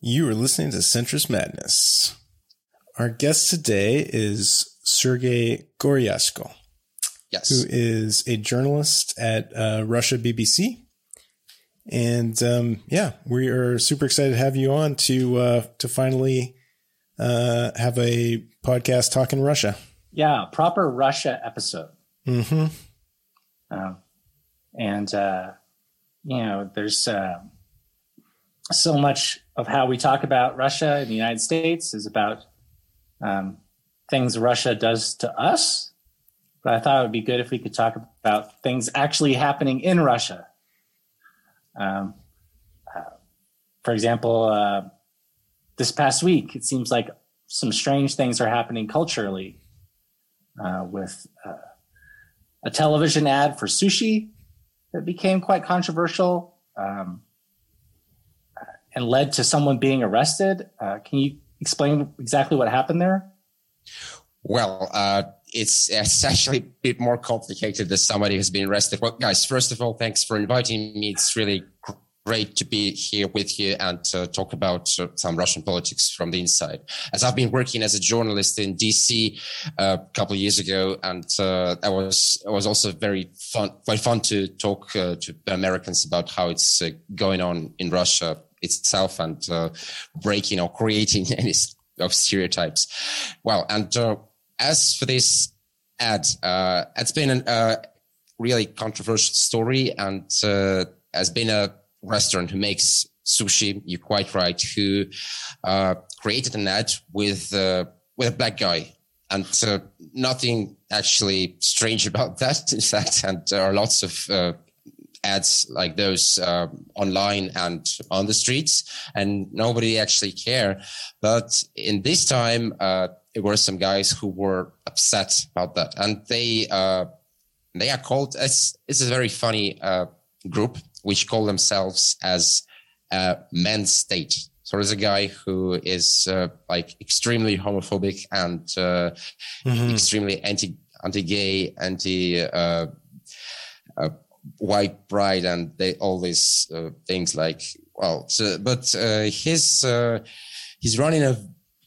You are listening to Centrist Madness. Our guest today is Sergey Goryashko. Yes. Who is a journalist at uh, Russia BBC. And um, yeah, we are super excited to have you on to uh, to finally uh, have a podcast talking Russia. Yeah, proper Russia episode. Mm-hmm. Um, and uh, you know, there's uh, so much of how we talk about Russia in the United States is about um, things Russia does to us. But I thought it would be good if we could talk about things actually happening in Russia. Um, uh, for example, uh, this past week, it seems like some strange things are happening culturally uh, with uh, a television ad for sushi that became quite controversial. Um, and led to someone being arrested. Uh, can you explain exactly what happened there? Well, uh, it's, it's actually a bit more complicated than somebody who's been arrested. Well, guys, first of all, thanks for inviting me. It's really great to be here with you and uh, talk about uh, some Russian politics from the inside. As I've been working as a journalist in DC uh, a couple of years ago, and uh, I was it was also very fun, quite fun to talk uh, to Americans about how it's uh, going on in Russia itself and uh, breaking or creating any of stereotypes. Well, and uh, as for this ad, uh, it's been a uh, really controversial story and uh, has been a restaurant who makes sushi. You're quite right. Who uh, created an ad with with a black guy. And nothing actually strange about that, in fact. And there are lots of ads like those uh, online and on the streets, and nobody actually care. But in this time, uh, there were some guys who were upset about that, and they uh, they are called. It's, it's a very funny uh, group which call themselves as uh, men's state. So there's a guy who is uh, like extremely homophobic and mm-hmm. extremely anti anti gay, anti white pride and they all these uh, things like well so, but uh, he's uh, he's running a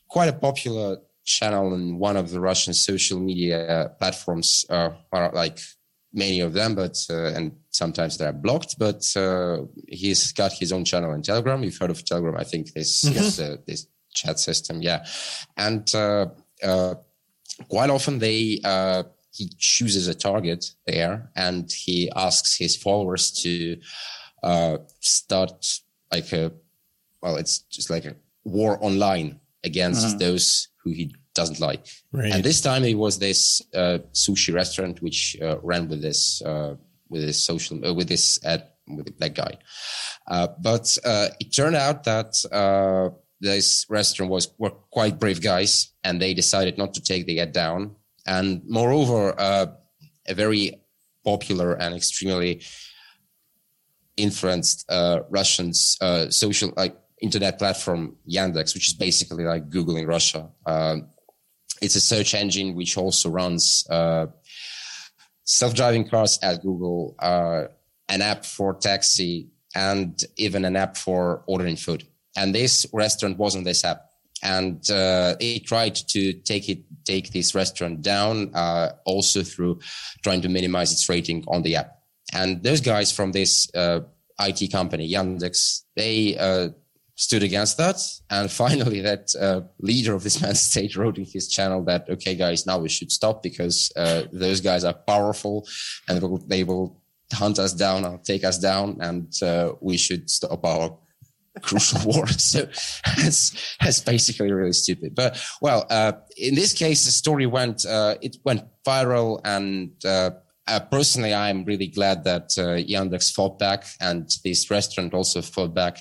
quite a popular channel in one of the russian social media platforms uh, like many of them but uh, and sometimes they're blocked but uh, he's got his own channel in telegram you've heard of telegram i think this mm-hmm. yes, this chat system yeah and quite often they he chooses a target there and he asks his followers to uh, start like a well it's just like a war online against uh-huh. those who he doesn't like right. and this time it was this uh, sushi restaurant which uh, ran with this uh, with this social uh, with this ad with that guy uh, but it turned out that this restaurant was were quite brave guys and they decided not to take the ad down and moreover, uh, a very popular and extremely influenced uh, Russian uh, social like internet platform Yandex, which is basically like Google in Russia. Um, it's a search engine which also runs uh, self-driving cars at Google, uh, an app for taxi, and even an app for ordering food. And this restaurant was on this app and uh, they tried to take it take this restaurant down uh, also through trying to minimize its rating on the app. And those guys from this uh, IT company Yandex they uh, stood against that. And finally that uh, leader of this man state wrote in his channel that okay guys now we should stop because uh, those guys are powerful and they will, they will hunt us down or take us down and we should stop our crucial war. So that's, it's basically really stupid. But well, uh, in this case, the story went, uh, it went viral and, uh, uh personally, I'm really glad that uh, Yandex fought back and this restaurant also fought back.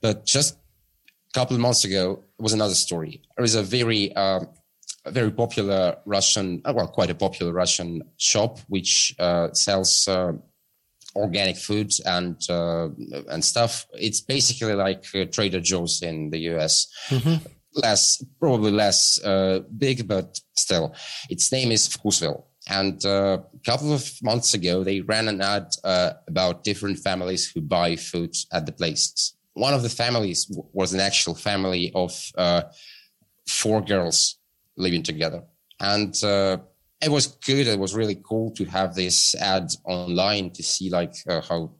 But just a couple of months ago, was another story. There was a very, um, a very popular Russian, uh, well, quite a popular Russian shop which sells organic foods and uh, and stuff. It's basically like uh, Trader Joe's in the US. Mm-hmm. Less, probably less uh, big, but still. Its name is Vkusville. And uh, a couple of months ago, they ran an ad uh, about different families who buy food at the place. one of the families was an actual family of uh, four girls living together, and uh, it was good. It was really cool to have this ad online to see like uh, how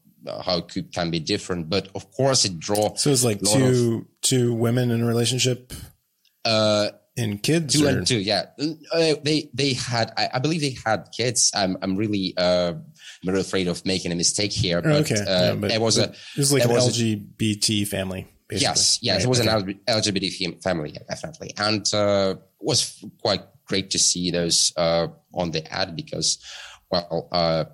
how it can be different. But of course, it draw. So it's like two of, two women in a relationship. Uh, and kids two or? and two yeah uh, they they had I, I, believe they had kids i'm i'm really uh i'm really afraid of making a mistake here but, okay uh, yeah, but it was a it was like an was, lgbt family basically. yes yes right, it was okay. an lgbt family definitely and uh was quite great to see those uh on the ad because well uh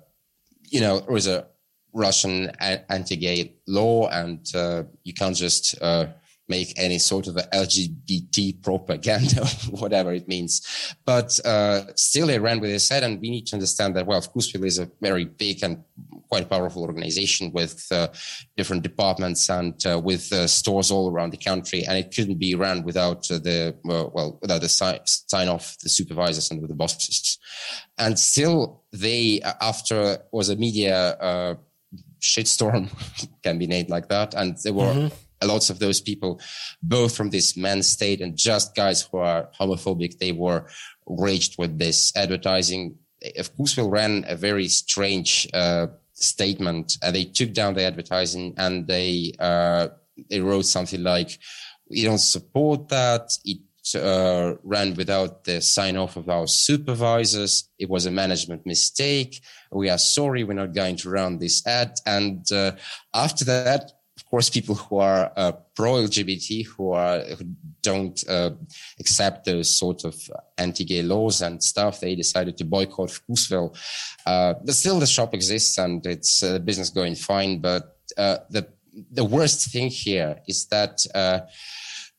you know it was a russian anti-gay law and uh you can't just uh make any sort of LGBT propaganda, whatever it means. But uh, still, they ran with this head, and we need to understand that, well, of Vkusvil is a very big and quite powerful organization with uh, different departments and uh, with uh, stores all around the country, and it couldn't be run without uh, the well, without the sign, sign off the supervisors and with the bosses. And still, they after was a media shitstorm can be named like that, and they were. Mm-hmm lots of those people, both from this men's state and just guys who are homophobic, they were raged with this advertising. Of course, we ran a very strange uh, statement. Uh, they took down the advertising and they uh, they wrote something like, "We don't support that." It uh, ran without the sign off of our supervisors. It was a management mistake. We are sorry. We're not going to run this ad. And uh, after that, course, people who are uh, pro-LGBT, who are who don't uh, accept those sort of anti-gay laws and stuff, they decided to boycott Vkusvil. Uh, but still, the shop exists and it's uh, business going fine. But uh, the the worst thing here is that. Uh,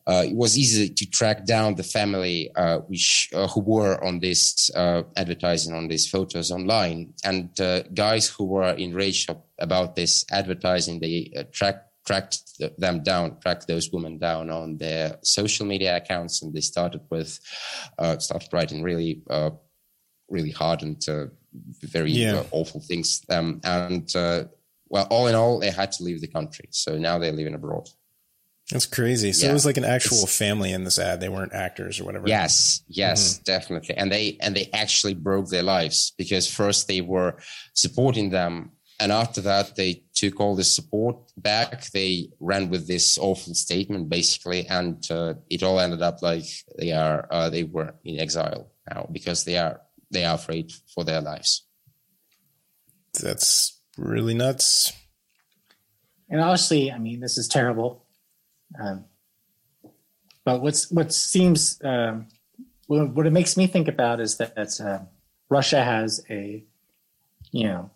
uh, it was easy to track down the family which who were on this advertising on these photos online, and guys who were enraged about this advertising. They tracked tracked them down, tracked those women down on their social media accounts, and they started with uh, started writing really, uh, really hard and uh, very yeah. Uh, awful things. Um, and uh, well, all in all, they had to leave the country, so now they're living abroad. That's crazy. So yeah. it was like an actual it's, family in this ad. They weren't actors or whatever. Yes, yes, mm-hmm. definitely. And they and they actually broke their lives because first they were supporting them and after that, they took all the support back. They ran with this awful statement, basically, and uh, it all ended up like they are uh, they were in exile now because they are they are afraid for their lives. That's really nuts. And honestly, I mean, this is terrible. Um, but what's what seems um, what it makes me think about is that uh, Russia has a you know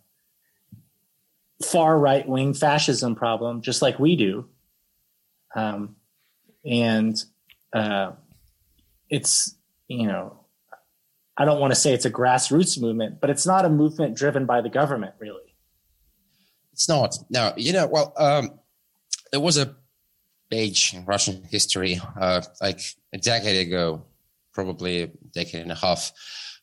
far right wing fascism problem, just like we do. Um, and uh, it's, you know, I don't want to say it's a grassroots movement, but it's not a movement driven by the government, really. It's not. No, you know, well, um, there was a page in Russian history, uh, like a decade ago, probably a decade and a half.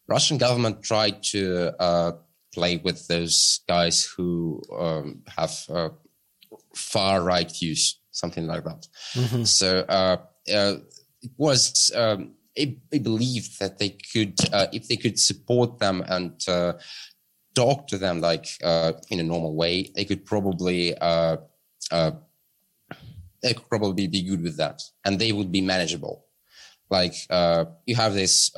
Russian government tried to uh, play with those guys who um, have uh, far right views, something like that. Mm-hmm. So uh, uh, it was um, I, believed that they could, uh, if they could support them and uh, talk to them like uh, in a normal way, they could probably they could probably be good with that, and they would be manageable. Like you have this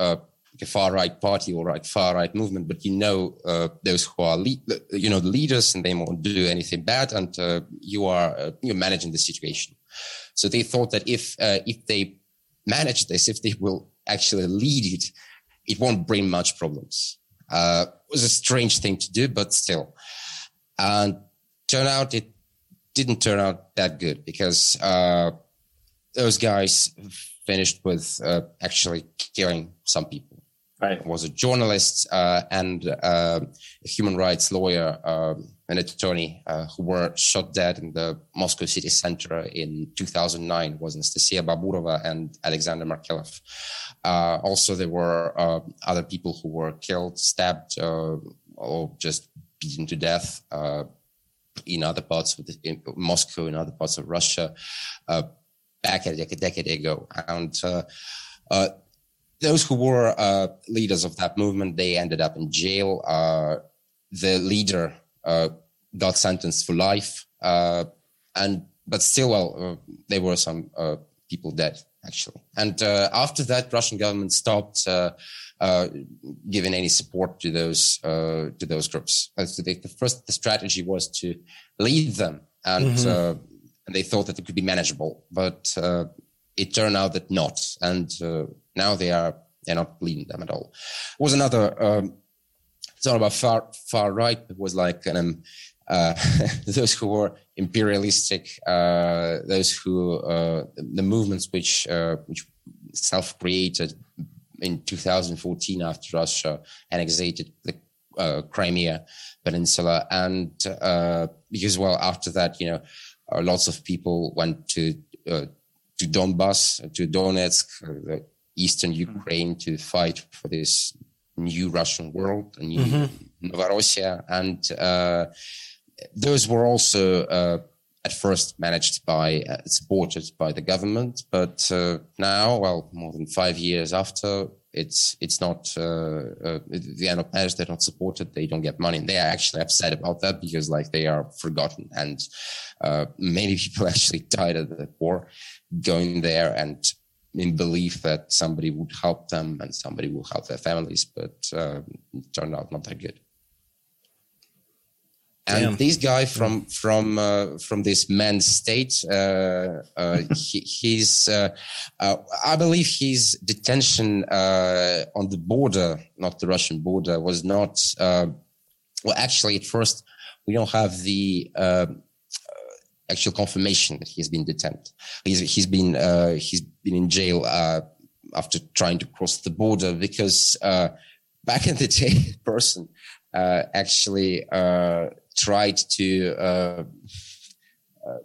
a far right party or like far right movement, but you know uh, those who are you know the leaders, and they won't do anything bad, and uh, you are uh, you're managing the situation. So they thought that if uh, if they manage this, if they will actually lead it, it won't bring much problems. Uh, it was a strange thing to do, but still, and turn out it didn't turn out that good because uh, those guys finished with actually killing some people right. was a journalist uh, and uh, a human rights lawyer uh, and attorney uh, who were shot dead in the Moscow city center in 2009 was Anastasia Baburova and Alexander Markelov. Uh, also, there were uh, other people who were killed, stabbed, or just beaten to death. in other parts of the, in Moscow, in other parts of Russia, back a, decade ago. And uh, those who were uh, leaders of that movement, they ended up in jail. Uh, the leader uh, got sentenced for life, and but still, well, there were some people dead actually. And after that, Russian government stopped. Uh, giving any support to those uh, to those groups. So the, the, first the strategy was to lead them, and, mm-hmm. uh, and they thought that it could be manageable, but uh, it turned out that not. And uh, now they are they're not leading them at all. It was another. Um, it's about far far right. It was like um, those who were imperialistic, those who the movements which which self-created in 2014 after Russia annexed the uh, Crimea Peninsula, and uh, because well after that, you know, uh, lots of people went to uh, to Donbass, to Donetsk, uh, the eastern mm-hmm. Ukraine, to fight for this new Russian world, a new mm-hmm. Novorossiya, and uh, those were also at first managed by uh, supported by the government, but uh, now, well, more than five years after, it's it's not uh, uh the NOP managed. They're not supported. They don't get money. And they are actually upset about that because like they are forgotten, and uh, many people actually died at the war going there and in belief that somebody would help them and somebody will help their families, but uh, turned out not that good and Damn. this guy from from uh, from this men's state uh, uh, he, he's uh, uh, i believe his detention uh, on the border not the russian border was not uh well actually at first we don't have the actual confirmation that he's been detained he's he's been he's been in jail after trying to cross the border because back in the day person actually tried to uh, uh,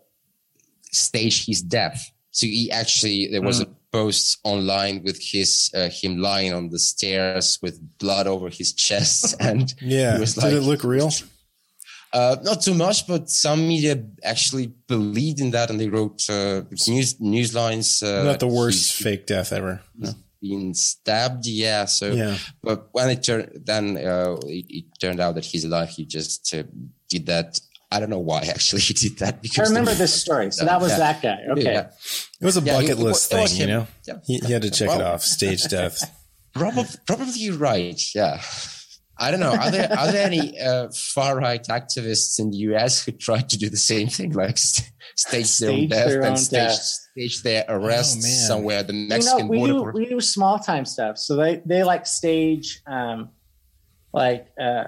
stage his death. So he actually there was mm. a post online with his uh, him lying on the stairs with blood over his chest, and yeah, was like, did it look real? Uh, not too much, but some media actually believed in that, and they wrote uh, news news lines. Uh, not the worst fake death ever. No. Being stabbed, yeah. So, yeah. but when it turned, then uh, it, it, turned out that he's alive. He just uh, did that. I don't know why actually he did that. Because I remember this story. So that was yeah. that guy. Okay. Yeah. It was a bucket yeah, list thing, you know? He, he, had to check well, it off. Stage death. Probably, probably right. Yeah. I don't know. Are there are there any uh, far right activists in the US who try to do the same thing, like st- stage, stage their own death their and stage, death. stage their oh, arrest oh, somewhere the Mexican you know, we border? Do, we do small time stuff. So they they like stage um, like uh,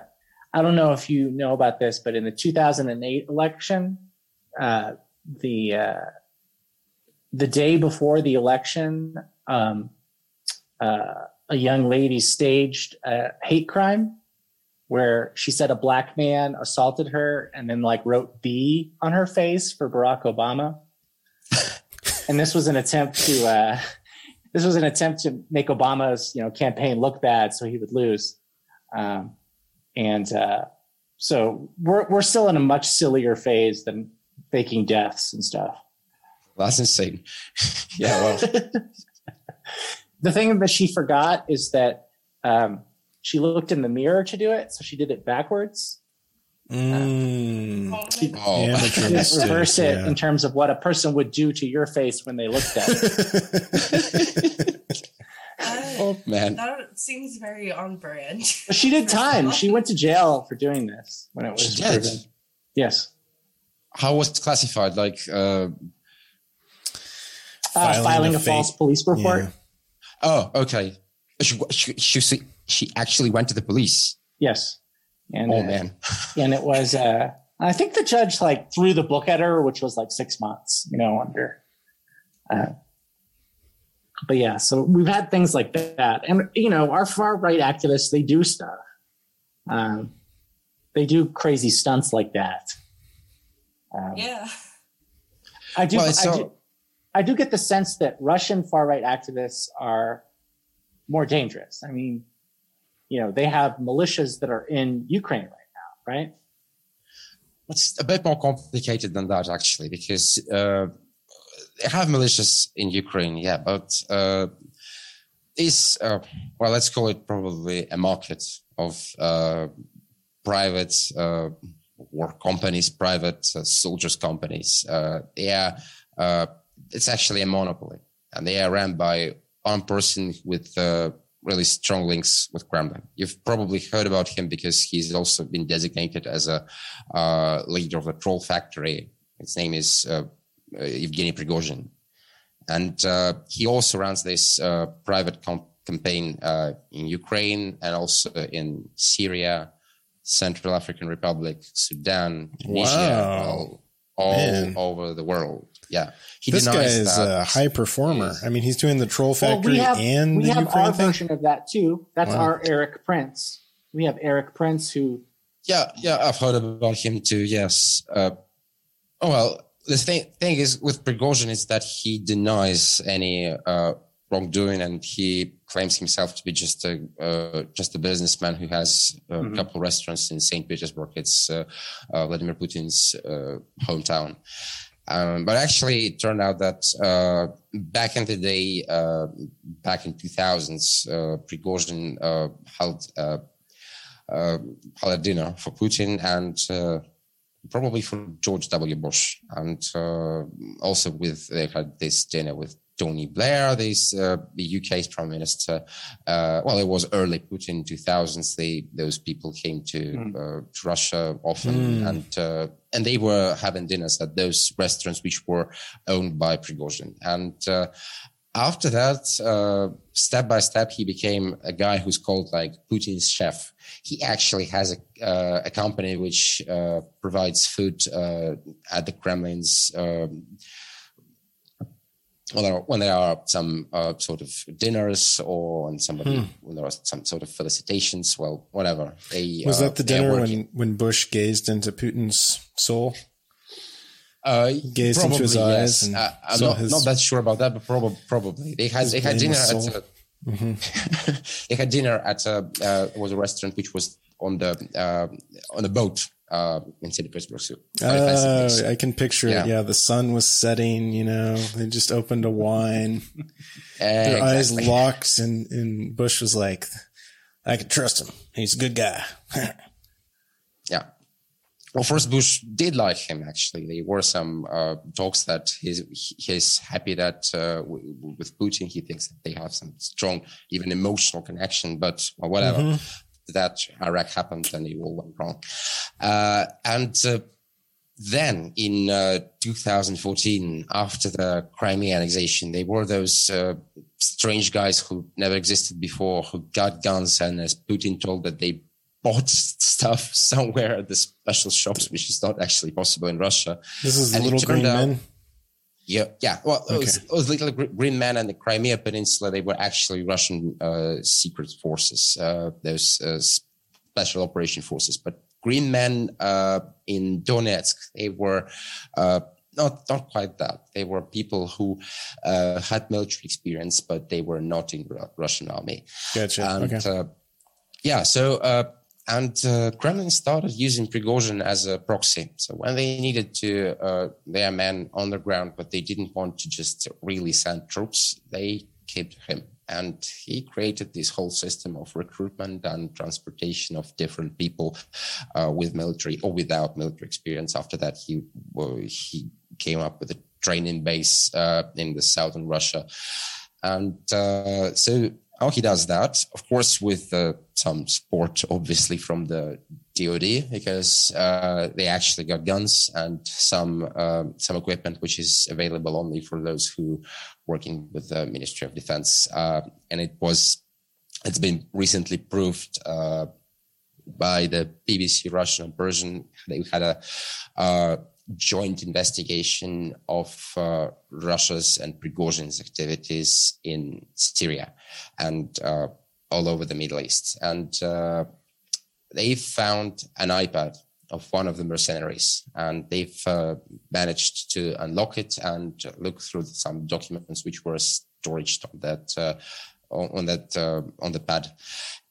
I don't know if you know about this, but in the 2008 election, uh, the uh, the day before the election, um, uh, a young lady staged a hate crime where she said a black man assaulted her and then like wrote B on her face for Barack Obama. and this was an attempt to uh, this was an attempt to make Obama's you know campaign look bad so he would lose. Um, and uh, so we're we're still in a much sillier phase than faking deaths and stuff. That's insane. yeah. Well. the thing that she forgot is that um, she looked in the mirror to do it, so she did it backwards. Mm. Uh, she, oh, reverse it yeah. in terms of what a person would do to your face when they looked at it. oh man, that seems very on brand. she did time. She went to jail for doing this when it was proven. Yes. How was it classified? Like uh, filing, uh, filing a, a false police report. Yeah. Oh, okay. She, she, she, she actually went to the police. Yes. And, oh uh, man. and it was, uh, I think the judge like threw the book at her, which was like six months, you know, under, uh, but yeah, so we've had things like that. And, you know, our far right activists, they do stuff. Um, they do crazy stunts like that. Um, yeah. I do, well, so- I do, I do get the sense that Russian far right activists are more dangerous. I mean, you know, they have militias that are in Ukraine right now, right? it's a bit more complicated than that actually, because uh, they have militias in Ukraine, yeah, but uh, is uh, well, let's call it probably a market of uh, private uh, war companies, private uh, soldiers companies. Uh, yeah, uh, it's actually a monopoly, and they are run by one person with uh, really strong links with Kremlin. You've probably heard about him because he's also been designated as a uh, leader of the troll factory. His name is uh, Evgeny Prigozhin. And uh, he also runs this uh, private com- campaign uh, in Ukraine and also in Syria, Central African Republic, Sudan, Tunisia, Wow. all, all over the world. Yeah. He this guy is that a high performer. I mean, he's doing the Troll Well, Factory we have and we the have Ukraine our thing. version of that too. That's Wow. our Erik Prince. We have Erik Prince who Yeah, yeah, I've heard about him too. Yes. Uh, oh well, the thing thing is with Prigozhin is that he denies any uh, wrongdoing, and he claims himself to be just a uh, just a businessman who has a Mhm. couple restaurants in Saint Petersburg. It's uh, uh, Vladimir Putin's uh, hometown. Um, but actually, it turned out that uh, back in the day, uh, back in 2000s, uh, Prigozhin uh, held uh, uh, had a dinner for Putin and uh, probably for George W. Bush, and also with they had this dinner with Tony Blair, this uh, the UK's prime minister. Uh, well, it was early Putin 2000s. They those people came to, Mm. uh, to Russia often, Mm. and uh, and they were having dinners at those restaurants which were owned by Prigozhin, and. Uh, after that, uh, step by step, he became a guy who's called like Putin's chef. He actually has a, uh, a company which uh, provides food uh, at the Kremlin's. Um, well, there are, when there are some uh, sort of dinners or when somebody Hmm. when there are some sort of felicitations, well, whatever. They, Was uh, that the dinner when, when Bush gazed into Putin's soul? Uh, gazed into his probably, eyes yes. and Uh, I'm not, his- not that sure about that, but probably probably they had his they had dinner blameless at soul. a, Mhm. they had dinner at a uh, was a restaurant which was on the uh, on a boat uh, in St. Petersburg. So quite a fancy place. Uh, I can picture it. Yeah. Yeah, the sun was setting. You know, they just opened a wine. Their eyes locked, and, and Bush was like, "I can trust him. He's a good guy." Yeah. Well, first Bush did like him. Actually, there were some uh, talks that he's he's happy that uh, w- with Putin he thinks that they have some strong, even emotional connection. But well, whatever. Mhm. That Iraq happened and it all went wrong. Uh, and uh, then in uh, 2014, after the Crimea annexation, they were those uh, strange guys who never existed before, who got guns, and as Putin told that they bought stuff somewhere at the special shops, which is not actually possible in Russia. This is And little green out- men. Yeah, yeah. Well, it, was, it was Little Green Man and the Crimea Peninsula. They were actually Russian uh, secret forces, uh, those uh, special operation forces. But Green Men uh, in Donetsk, they were uh, not not quite that. They were people who uh, had military experience, but they were not in Ru- Russian army. Gotcha. And okay. yeah, so uh, and uh, Kremlin started using Prigozhin as a proxy. So when they needed to, uh, their men on the ground, but they didn't want to just really send troops, they kept him. And he created this whole system of recruitment and transportation of different people uh, with military or without military experience. After that, he he came up with a training base uh, in the southern Russia, and uh, so how he does that, of course, with uh, some support, obviously, from the DoD, because uh, they actually got guns and some um some equipment, which is available only for those who working with the Ministry of Defense, uh, and it was it's been recently proved uh, by the BBC Russian and Persian. They had a uh, joint investigation of uh, Russia's and Prigozhin's activities in Syria and uh, all over the Middle East. And uh, they found an iPad of one of the mercenaries and they've uh, managed to unlock it and look through some documents which were stored on that uh, on, that uh, on the pad.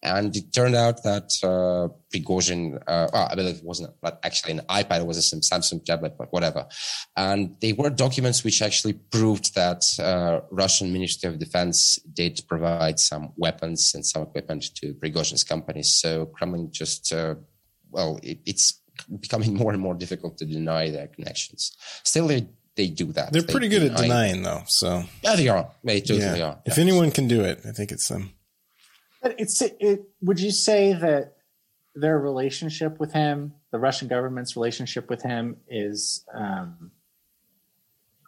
And it turned out that uh, Prigozhin, uh, well, I believe it wasn't actually an iPad, it was a Samsung tablet, but whatever. And they were documents which actually proved that uh, Russian Ministry of Defense did provide some weapons and some equipment to Prigozhin's companies. So Kremlin just, uh, well, it, it's becoming more and more difficult to deny their connections. Still, they they do that. They're pretty they good at denying, though. So yeah, they are. They totally yeah. are. If anyone can do it, I think it's them. But it's it. Would you say that their relationship with him, the Russian government's relationship with him, is um,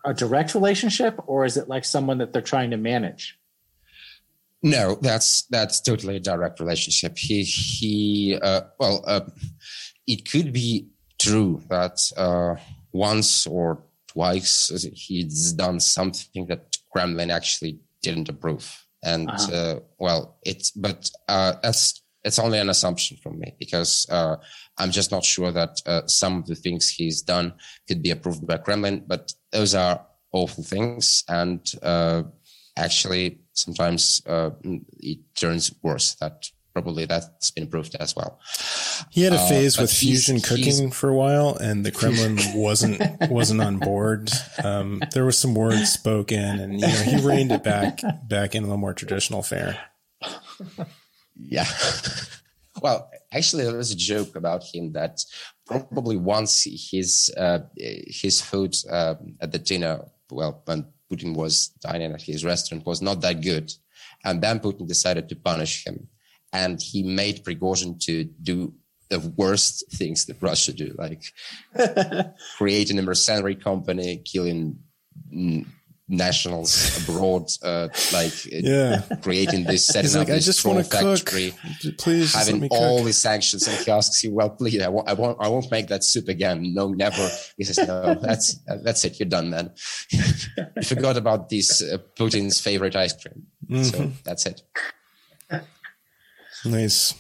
a direct relationship, or is it like someone that they're trying to manage? No, that's that's totally a direct relationship. He he. Uh, well, uh, it could be true that uh, once or twice he's done something that Kremlin actually didn't approve. And uh-huh. uh, well, it's but uh, that's it's only an assumption from me because uh, I'm just not sure that uh, some of the things he's done could be approved by Kremlin. But those are awful things, and uh, actually sometimes uh, it turns worse. That probably that's been approved as well. He had a uh, phase uh, with fusion cooking for a while, and the Kremlin wasn't wasn't on board. Um, there was some words spoken, and you know he reined it back back in a little more traditional fare. Yeah. well, actually, there was a joke about him that probably once his uh, his food uh, at the dinner, well, when Putin was dining at his restaurant, was not that good, and then Putin decided to punish him and he made Prigozhin to do the worst things that Russia do, like creating a mercenary company, killing nationals abroad, uh, like uh, yeah. creating this setting up like, this I just want to factory, cook. please having all these sanctions. And he asks you, "Well, please, I won't, I won't, I won't make that soup again. No, never." He says, "No, that's that's it. You're done, man. you forgot about this uh, Putin's favorite ice cream. Mm-hmm. So that's it." Nice.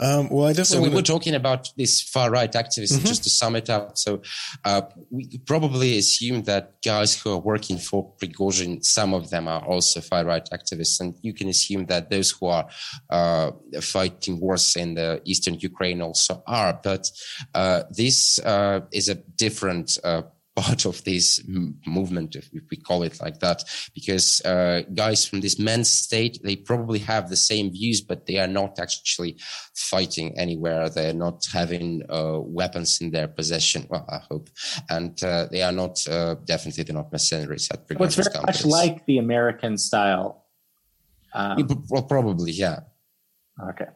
Um, well, I definitely. So we were talking about this far right activism. Mm-hmm. Just to sum it up, so uh, we probably assume that guys who are working for Prigozhin, some of them are also far right activists, and you can assume that those who are uh, fighting wars in the eastern Ukraine also are. But uh, this uh, is a different uh, part of this movement, if we call it like that, because uh, guys from this men's state, they probably have the same views, but they are not actually fighting anywhere. They're not having uh, weapons in their possession. Well, I hope, and uh, they are not uh, definitely they're not mercenaries at What's very companies. much like the American style. Um, well, probably, yeah. Okay.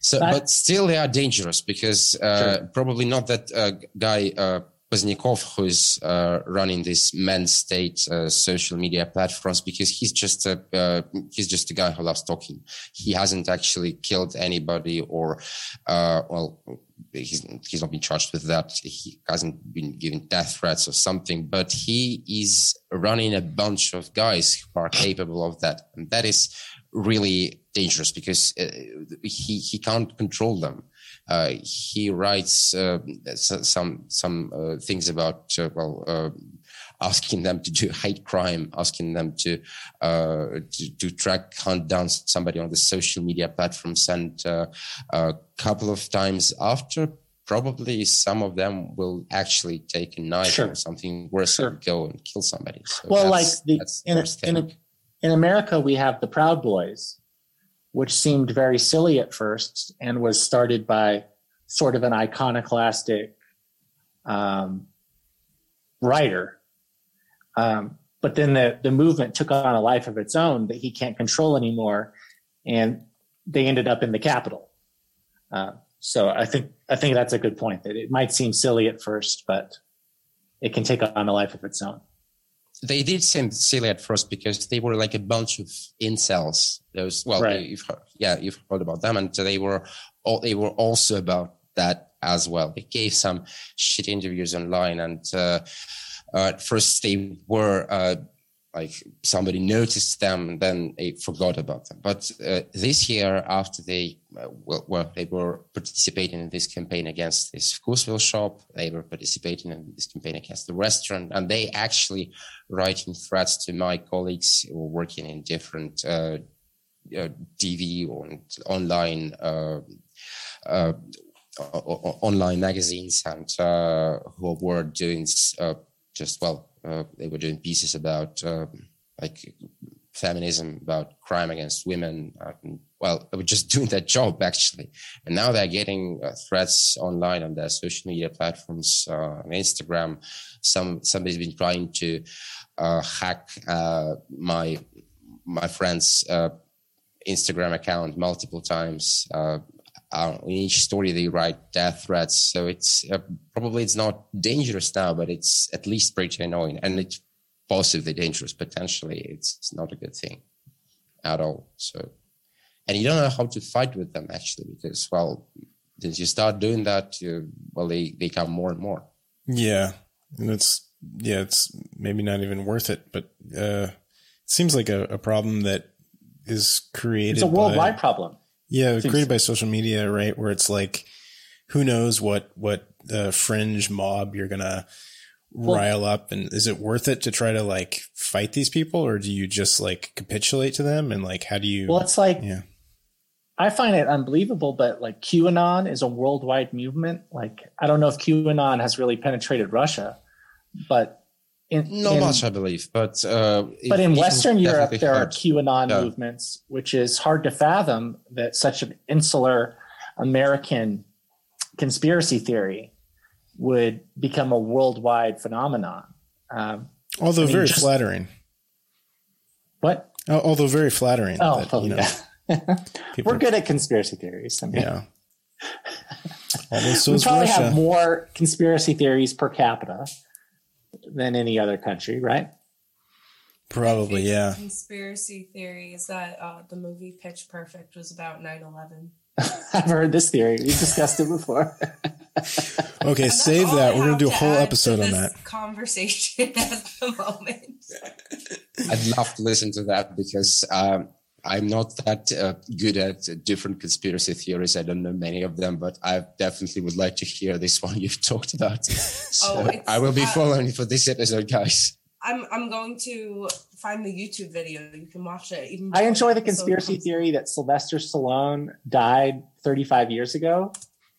So, but, but still, they are dangerous because uh, sure. probably not that uh, guy Pozdnyakov, who's uh, running this men's state uh, social media platforms, because he's just a uh, he's just a guy who loves talking. He hasn't actually killed anybody, or uh, well, he's he's not been charged with that. He hasn't been given death threats or something, but he is running a bunch of guys who are capable of that, and that is really dangerous because uh, he he can't control them. Uh, he writes uh, some some uh, things about well asking them to do hate crime, asking them to, uh, to, to track, hunt down somebody on the social media platforms, and uh, a couple of times after. Probably some of them will actually take a knife sure. or something worse sure. and go and kill somebody. So well, like the, in, in, in America, we have the Proud Boys, which seemed very silly at first and was started by sort of an iconoclastic um, writer. Um, but then the, the movement took on a life of its own that he can't control anymore. And they ended up in the Capitol. Uh, so I think I think that's a good point. That it might seem silly at first, but it can take on a life of its own they did seem silly at first because they were like a bunch of incels. Those, well, right. you've heard, yeah, you've heard about them, and they were all, they were also about that as well. They gave some shit interviews online, and uh, uh, at first they were uh, like somebody noticed them and then they forgot about them. But uh, this year, after they uh, well, they were participating in this campaign against this Vkusville shop, they were participating in this campaign against the restaurant, and they actually writing threats to my colleagues who are working in different uh, uh TV or online. Uh, uh, online magazines and who were doing just well uh, they were doing pieces about uh, like feminism, about crime against women. Well, they were just doing that job actually, and now they're getting uh, threats online on their social media platforms, uh, on Instagram. Some somebody's been trying to hack my my friend's Instagram account multiple times uh, in each story they write death threats. So it's uh, probably it's not dangerous now but it's at least pretty annoying. And it's possibly dangerous potentially. It's, it's not a good thing at all. So and you don't know how to fight with them actually because well since you start doing that you, well they, they come more and more. Yeah. And it's yeah it's maybe not even worth it but uh it seems like a, a problem that is created it's a worldwide by, problem yeah, created by social media, right? Where it's like, who knows what what uh, fringe mob you're gonna well, rile up, and is it worth it to try to like fight these people, or do you just like capitulate to them, and like how do you? Well, it's like yeah. I find it unbelievable, but like QAnon is a worldwide movement. Like I don't know if QAnon has really penetrated Russia, but in, not in, much, I believe, but uh, but in Western Europe there hard. are QAnon yeah. movements, which is hard to fathom that such an insular American conspiracy theory would become a worldwide phenomenon. Um, although I mean, very just, flattering. What? Although very flattering. Oh, that, oh yeah. We're good at conspiracy theories. I mean, yeah. we probably Russia. have more conspiracy theories per capita than any other country, right? Probably, yeah. Conspiracy theory is that uh, the movie Pitch Perfect was about 9 11. I've heard this theory. We've discussed it before. okay, save that. We're going to do a whole episode on that. Conversation at the moment. I'd love to listen to that because um, I'm not that uh, good at different conspiracy theories. I don't know many of them, but I definitely would like to hear this one you've talked about. So oh, I will be uh, following for this episode, guys. I'm I'm going to find the YouTube video. You can watch it. Even I enjoy the conspiracy theory that Sylvester Stallone died 35 years ago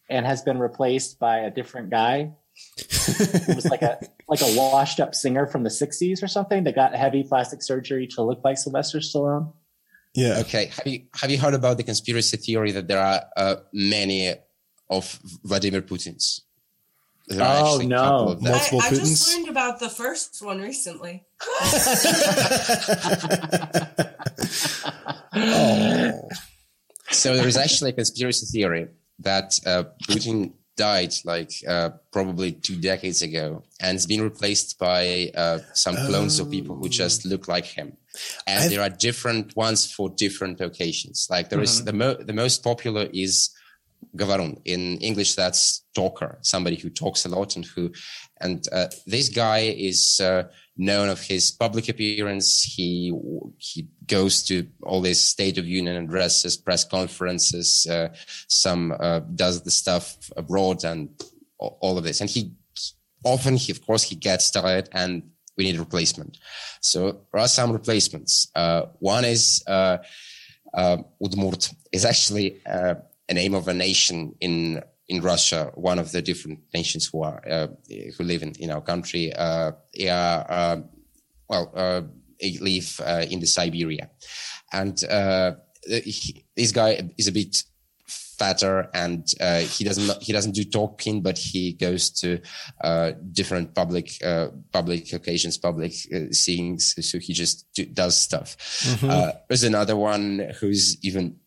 and has been replaced by a different guy. it was like a like a washed up singer from the 60s or something that got heavy plastic surgery to look like Sylvester Stallone. Yeah. Okay. Have you have you heard about the conspiracy theory that there are uh, many of Vladimir Putin's? oh no! Multiple I, I just learned about the first one recently. oh. So there is actually a conspiracy theory that uh, Putin died like uh, probably two decades ago and has been replaced by uh, some clones of people who just look like him and I've, there are different ones for different occasions. Like there mm-hmm. is the mo- the most popular is Gavarun in English. That's talker, somebody who talks a lot and who, and uh, this guy is uh, known of his public appearance. He he goes to all these State of Union addresses, press conferences. Uh, some uh, does the stuff abroad and all of this, and he often he of course he gets tired and we need replacement. So there are some replacements. Uh, one is uh, uh, Udmurt is actually uh, a name of a nation in in Russia, one of the different nations who are uh, who live in, in our country. Uh, are, uh, well, uh, live in the Siberia, and he, this guy is a bit fatter and uh, he doesn't he doesn't do talking but he goes to uh, different public uh, public occasions public uh, scenes. So he just do, does stuff. Mm-hmm. Uh, there's another one who's even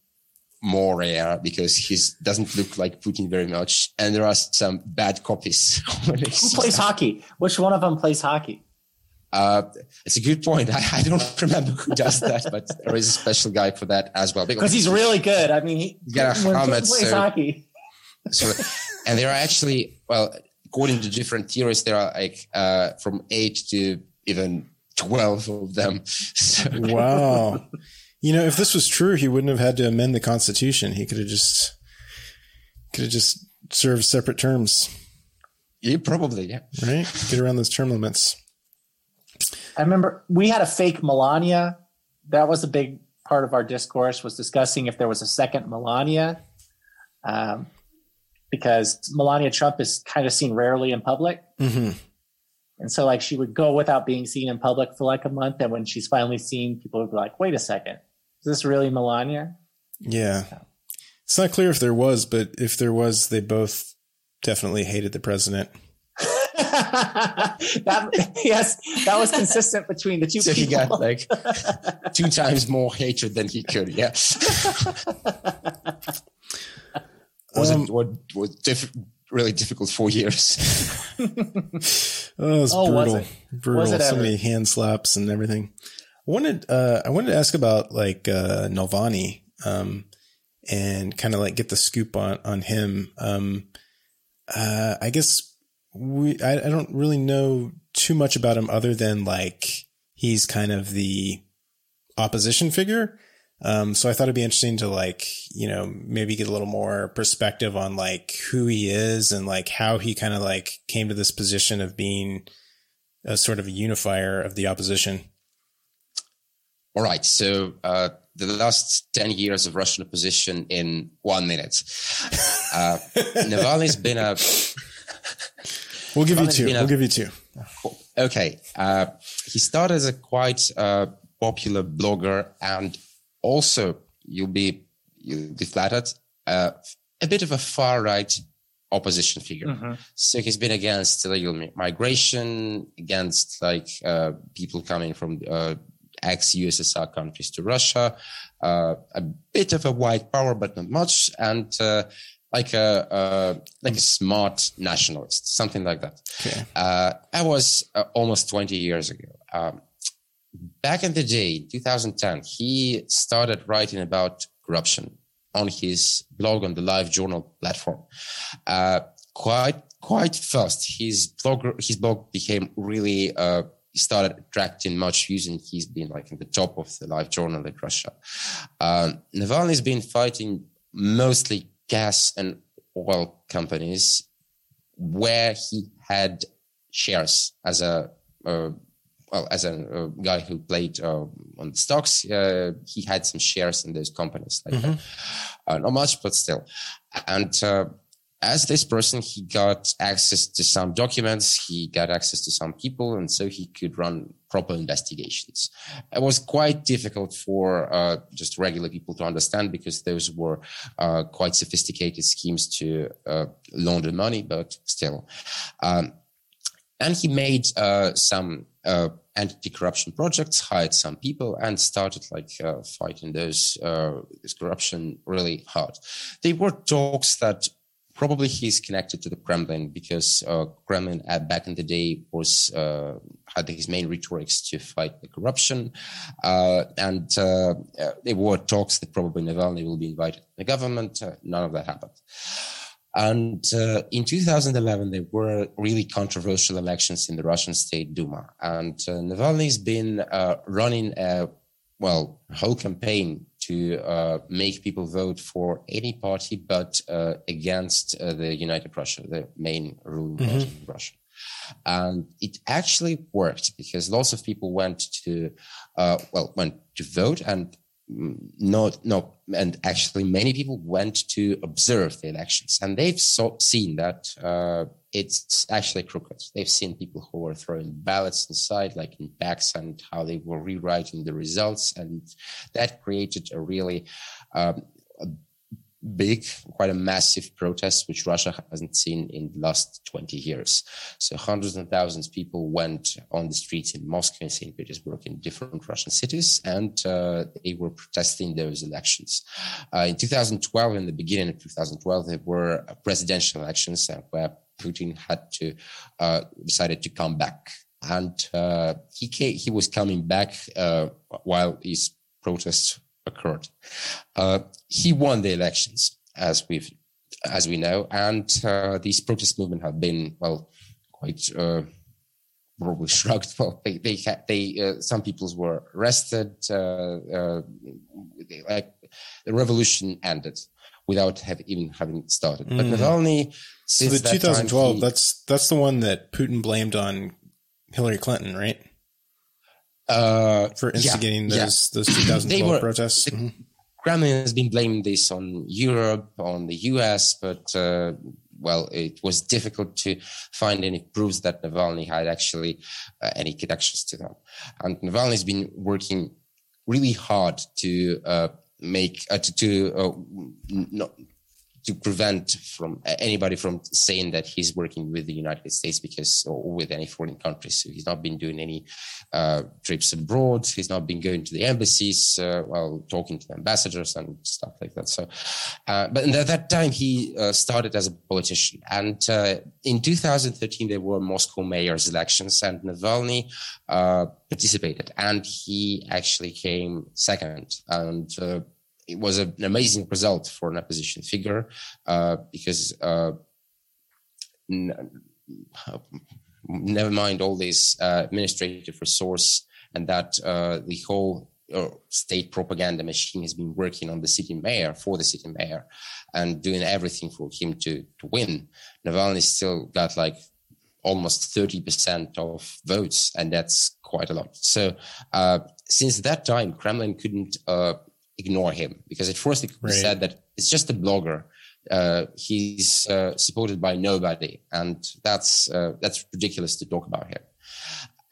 more rare because he doesn't look like Putin very much. And there are some bad copies. Who plays hockey? Which one of them plays hockey uh, it's a good point. I, I, don't remember who does that, but there is a special guy for that as well. Because he's really good. I mean, he got a helmet. So, hockey. so, and there are actually, well, according to different theories, there are like uh, from eight to even 12 of them. So. Wow. You know, if this was true, he wouldn't have had to amend the Constitution. He could have just could have just served separate terms. Yeah, probably. Yeah. Right. Get around those term limits. I remember we had a fake Melania. That was a big part of our discourse was discussing if there was a second Melania, um, because Melania Trump is kind of seen rarely in public. Mm-hmm. And so, like, she would go without being seen in public for like a month. And when she's finally seen, people would be like, wait a second, is this really Melania? Yeah. It's not clear if there was, but if there was, they both definitely hated the president. that yes, that was consistent between the two. So people. he got like two times more hatred than he could. Yeah. was um, it what was diff- really difficult four years? oh, it was oh, brutal. Was it? Brutal. Was it so many hand slaps and everything. I wanted uh, I wanted to ask about like uh, Navalny um, and kind of like get the scoop on on him. Um, uh, I guess we I, I don't really know too much about him other than like he's kind of the opposition figure. Um, so I thought it'd be interesting to like, you know, maybe get a little more perspective on like who he is and like how he kind of like came to this position of being a sort of a unifier of the opposition. All right. So, uh, the last 10 years of Russian opposition in one minute. Uh, Navalny's been a We'll give you two. we'll give you two. Okay. Uh, he started as a quite uh, popular blogger, and also you'll be you'll be flattered. Uh, a bit of a far right opposition figure. Mm-hmm. So he's been against illegal migration, against like uh, people coming from uh, ex USSR countries to Russia, uh, a bit of a white power, but not much, and uh, like a uh, like a smart nationalist, something like that. Okay. Uh, that was uh, almost 20 years ago. Um, back in the day, 2010, he started writing about corruption on his blog on the Live Journal platform. Uh, quite quite fast, his blog his blog became really. Uh, he started attracting much views, and he's been like in the top of the Live Journal in Russia. Um, Navalny's been fighting mostly gas and oil companies where he had shares as a uh, well as a, a, guy who played uh, on stocks uh, he had some shares in those companies like mm-hmm. Uh, not much but still and uh, as this person, he got access to some documents, he got access to some people, and so he could run proper investigations. It was quite difficult for uh, just regular people to understand because those were uh, quite sophisticated schemes to uh, launder money, but still. Um, and he made uh, some uh, anti-corruption projects, hired some people, and started like uh, fighting those this corruption really hard. They were talks that probably he's connected to the Kremlin because uh, Kremlin uh, back in the day was uh, had his main rhetorics to fight the corruption, uh, and uh, uh, there were talks that probably Navalny will be invited to the government. none of that happened. And in 2011, there were really controversial elections in the Russian State Duma, and Navalny's been running a well whole campaign to uh, make people vote for any party but uh, against uh, the United Russia, the main ruling mm-hmm. party in Russia. And it actually worked because lots of people went to, uh, well, went to vote and not no and actually many people went to observe the elections and they've so, seen that uh, it's actually crooked they've seen people who were throwing ballots inside like in packs and how they were rewriting the results and that created a really um, a big, quite a massive protest, which Russia hasn't seen in the last 20 years. So hundreds and thousands of people went on the streets in Moscow and St. Petersburg in different Russian cities, and uh, they were protesting those elections. Uh, in 2012, in the beginning of 2012, there were presidential elections where Putin had to uh, decided to come back. And uh, he came, he was coming back uh, while his protests occurred. Uh, he won the elections, as we've as we know, and uh, these protest movement have been well quite uh, probably shrugged. Well, they they had they some people were arrested. They, like the revolution ended without have, even having started. Mm. But Navalny, since so the 2012, time, he, that's that's the one that Putin blamed on Hillary Clinton, right? Uh, for instigating yeah, those yeah. those 2012 were, protests. The, mm-hmm. Kremlin has been blaming this on Europe, on the US, but uh, well, it was difficult to find any proofs that Navalny had actually uh, any connections to them. And Navalny's been working really hard to uh, make uh, to, to uh, not to prevent from anybody from saying that he's working with the United States because or with any foreign countries. So he's not been doing any uh, trips abroad. He's not been going to the embassies uh, while talking to the ambassadors and stuff like that. So, uh, but at that time he uh, started as a politician, and uh, in 2013 there were Moscow mayor's elections, and Navalny uh, participated, and he actually came second, and it was an amazing result for an opposition figure uh, because uh, n- never mind all this uh, administrative resource and that uh, the whole uh, state propaganda machine has been working on the city mayor for the city mayor and doing everything for him to, to win. Navalny still got like almost 30% of votes, and that's quite a lot. So, uh, since that time, Kremlin couldn't uh, ignore him because at first it right. said that it's just a blogger. Uh, he's uh, supported by nobody, and that's uh, that's ridiculous to talk about him.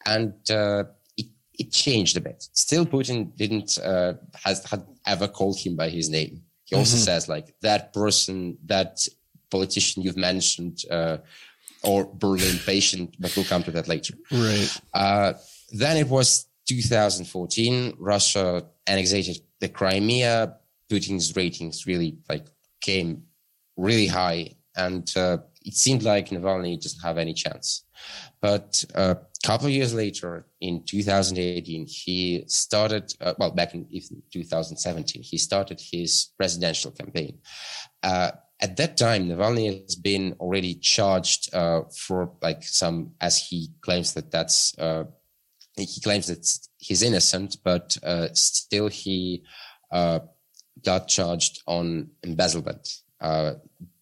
And uh, it, it changed a bit. Still, Putin didn't uh, has had ever called him by his name. He also mm-hmm. says like that person, that politician you've mentioned, uh, or Berlin patient, but we'll come to that later. Right. then it was 2014. Russia annexated the Crimea, Putin's ratings really like came really high, and uh, it seemed like Navalny doesn't have any chance. But a uh, couple of years later, in 2018, he started. Uh, well, back in 2017, he started his presidential campaign. Uh, at that time, Navalny has been already charged uh, for like some, as he claims that that's uh, he claims that he's innocent, but uh, still he uh, got charged on embezzlement. Uh,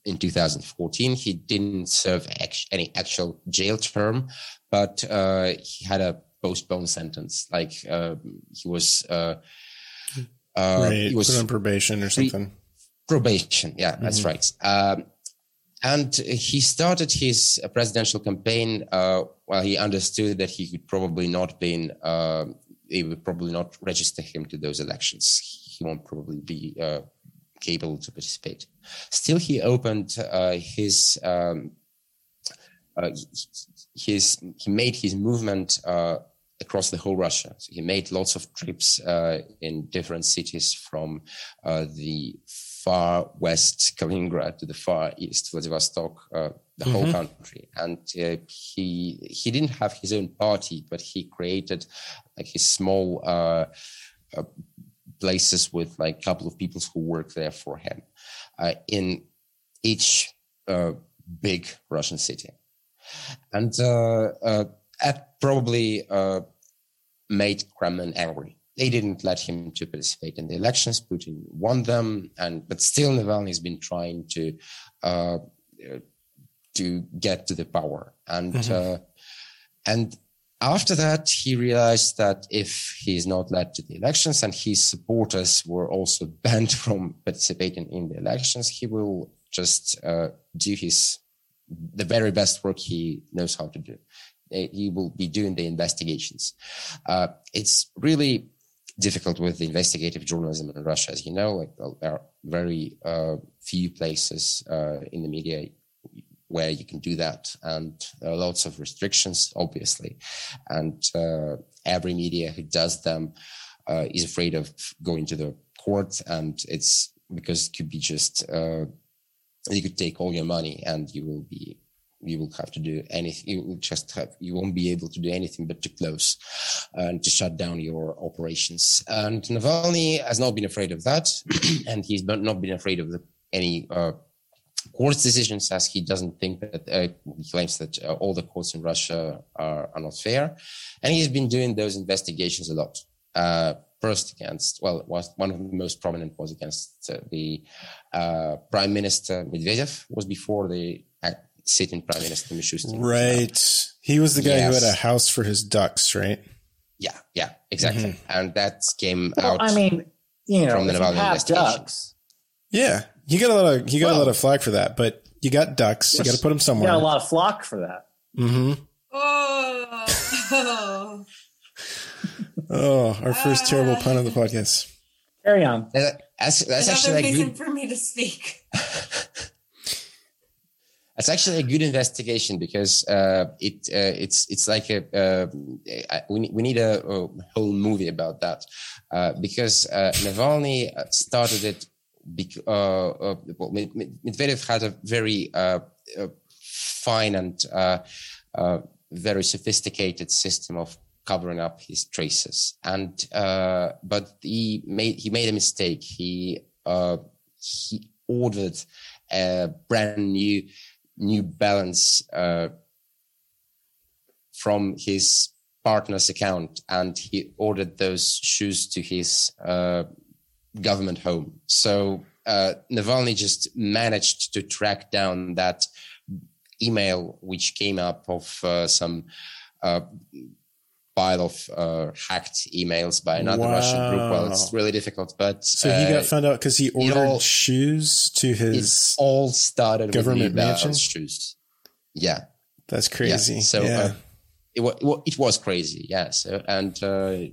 in 2014, he didn't serve act- any actual jail term, but uh, he had a postponed sentence. Like uh, he was, uh, right, he was on probation or something. Probation, yeah, mm-hmm. that's right. Um, and he started his presidential campaign uh, while he understood that he could probably not be uh, would probably not register him to those elections. He won't probably be uh, capable to participate. Still, he opened uh, his um, uh, his he made his movement uh, across the whole Russia. So he made lots of trips in different cities from the far west Kaliningrad to the far east Vladivostok, uh, the mm-hmm. whole country. And uh, he he didn't have his own party, but he created like his small uh, uh places with like a couple of people who work there for him uh, in each uh, big Russian city, and that probably made Kremlin angry they didn't let him to participate in the elections. Putin won them, and but still Navalny has been trying to uh, to get to the power, and mm-hmm. uh, and after that he realized that if he is not led to the elections and his supporters were also banned from participating in the elections, he will just uh, do his the very best work he knows how to do. He will be doing the investigations. Uh, it's really difficult with investigative journalism in Russia. As you know, like there are very uh, few places uh, in the media where you can do that, and there are lots of restrictions, obviously, and uh, every media who does them uh, is afraid of going to the court, and it's because it could be just uh, you could take all your money and you will be you will have to do anything. You will just have, you won't be able to do anything but to close and to shut down your operations. And Navalny has not been afraid of that. and he's not been afraid of the, any, uh, court's decisions, as he doesn't think that uh, he claims that uh, all the courts in Russia are, are, not fair, and he's been doing those investigations a lot. Uh, first against, well, one of the most prominent was against uh, the uh, Prime Minister Medvedev. Was before the uh, sitting Prime Minister Mishustin. Right, he was the guy yes. who had a house for his ducks, right? Yeah, yeah, exactly, mm-hmm. and that came well, out. I mean, you know, from the Navalny investigation. Ducks, yeah, he got a lot of he got well, a lot of flack for that, but you got ducks. You got to put them somewhere. You got a lot of flock for that. Mm-hmm. Oh. oh, our first terrible pun of the podcast. Carry on. That's, that's actually reason good... for me to speak. That's actually a good investigation because uh, it uh, it's it's like a uh, we we need a, a, whole movie about that uh, because uh, Navalny started it uh, uh, Medvedev had a very uh, fine and very sophisticated system of covering up his traces. And but he made he made a mistake. He he ordered a brand new New Balance from his partner's account and he ordered those shoes to his uh, government home. So uh, Navalny just managed to track down that email which came up of uh, some uh, pile of uh, hacked emails by another wow. Russian group. Well, it's really difficult, but so he got uh, found out because he ordered all, shoes to his. It all started government mansion shoes. Yeah, that's crazy. Yeah. So yeah. Uh, it, was, it was crazy, yes. And uh,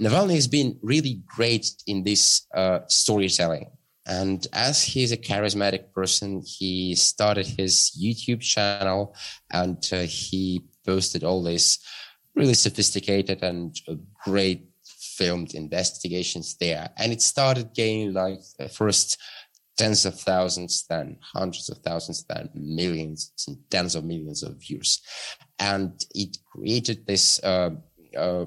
Navalny has been really great in this uh, storytelling. And as he's a charismatic person, he started his YouTube channel and uh, he posted all these really sophisticated and great filmed investigations there. And it started gaining like first tens of thousands, then hundreds of thousands, then millions and tens of millions of views. And it created this, uh, uh,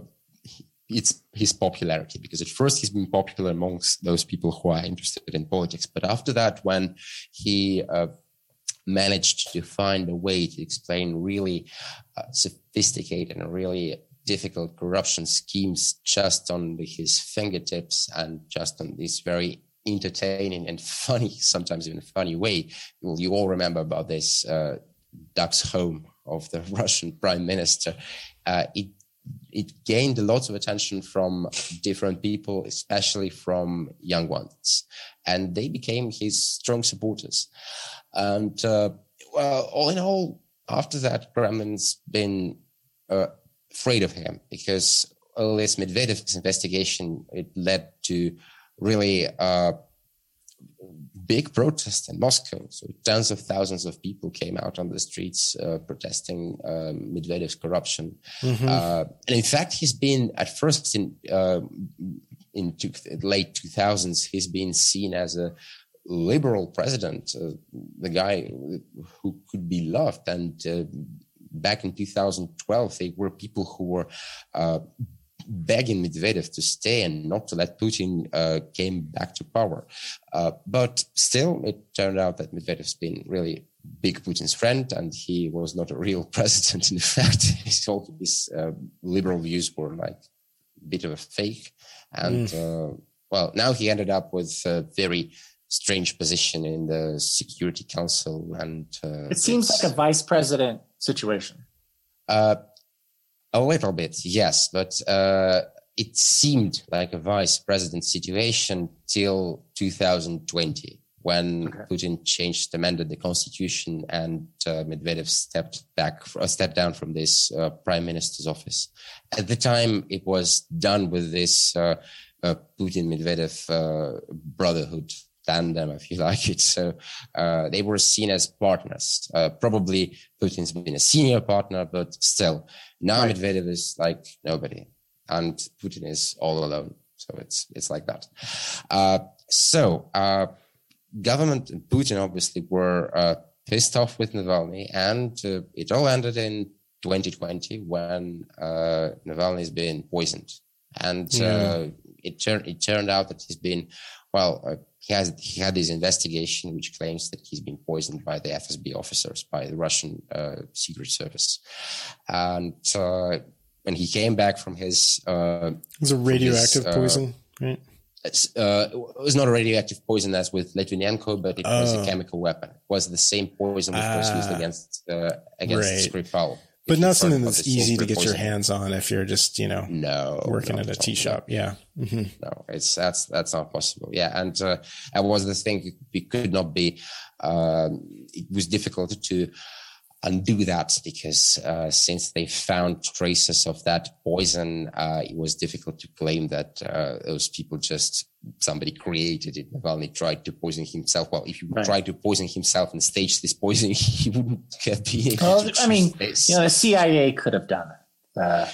it's his popularity because at first he's been popular amongst those people who are interested in politics. But after that, when he uh, managed to find a way to explain really uh, sophisticated and really difficult corruption schemes just on his fingertips and just on this very entertaining and funny, sometimes even funny way. Well, you all remember about this uh, Duck's home of the Russian prime minister. Uh, it it gained a lot of attention from different people, especially from young ones, and they became his strong supporters. And uh, well, all in all, after that, Kremlin's been uh, afraid of him because all this Medvedev's investigation it led to really uh, big protest in Moscow. So tens of thousands of people came out on the streets uh, protesting um, Medvedev's corruption. Mm-hmm. Uh, and in fact, he's been at first in uh, in two, late 2000s, he's been seen as a liberal president, uh, the guy who could be loved. And uh, back in 2012, they were people who were uh, begging Medvedev to stay and not to let Putin uh, came back to power. Uh, but still, it turned out that Medvedev's been really big Putin's friend, and he was not a real president. In fact, his, all his uh, liberal views were like a bit of a fake. And mm. well, now he ended up with a very strange position in the Security Council, and uh, it seems like a vice president situation. Uh, a little bit, yes, but uh, it seemed like a vice president situation till 2020 when okay. Putin changed, amended the constitution, and uh, Medvedev stepped back, uh, stepped down from this uh, prime minister's office. At the time, it was done with this uh, uh, Putin Medvedev uh, brotherhood tandem, if you like it. So uh, they were seen as partners. Uh, probably Putin's been a senior partner, but still, now right. Medvedev is like nobody, and Putin is all alone. So it's it's like that. Uh, so uh, government and Putin obviously were uh, pissed off with Navalny, and uh, it all ended in 2020 when Navalny has been poisoned, and yeah. it turned it turned out that he's been well he has he had this investigation which claims that he's been poisoned by the FSB officers by the Russian uh, Secret Service, and uh, when he came back from his uh, it was a radioactive his, uh, poison, right? Uh, it was not a radioactive poison as with Litvinenko, but it oh. was a oh. chemical weapon. It was the same poison which was used ah. against uh, against right. Skripal. But not something that's easy to get poison. your hands on if you're just you know no working at a tea shop. Yeah, mm-hmm. no, it's that's that's not possible. Yeah, and uh, that was the thing. It could not be. Um, it was difficult to undo that because uh, since they found traces of that poison, uh, it was difficult to claim that uh, those people just somebody created it. Navalny tried to poison himself. Well, if you right. tried to poison himself and stage this poison, he wouldn't have been well, I mean, you know, the CIA could have done it. Uh,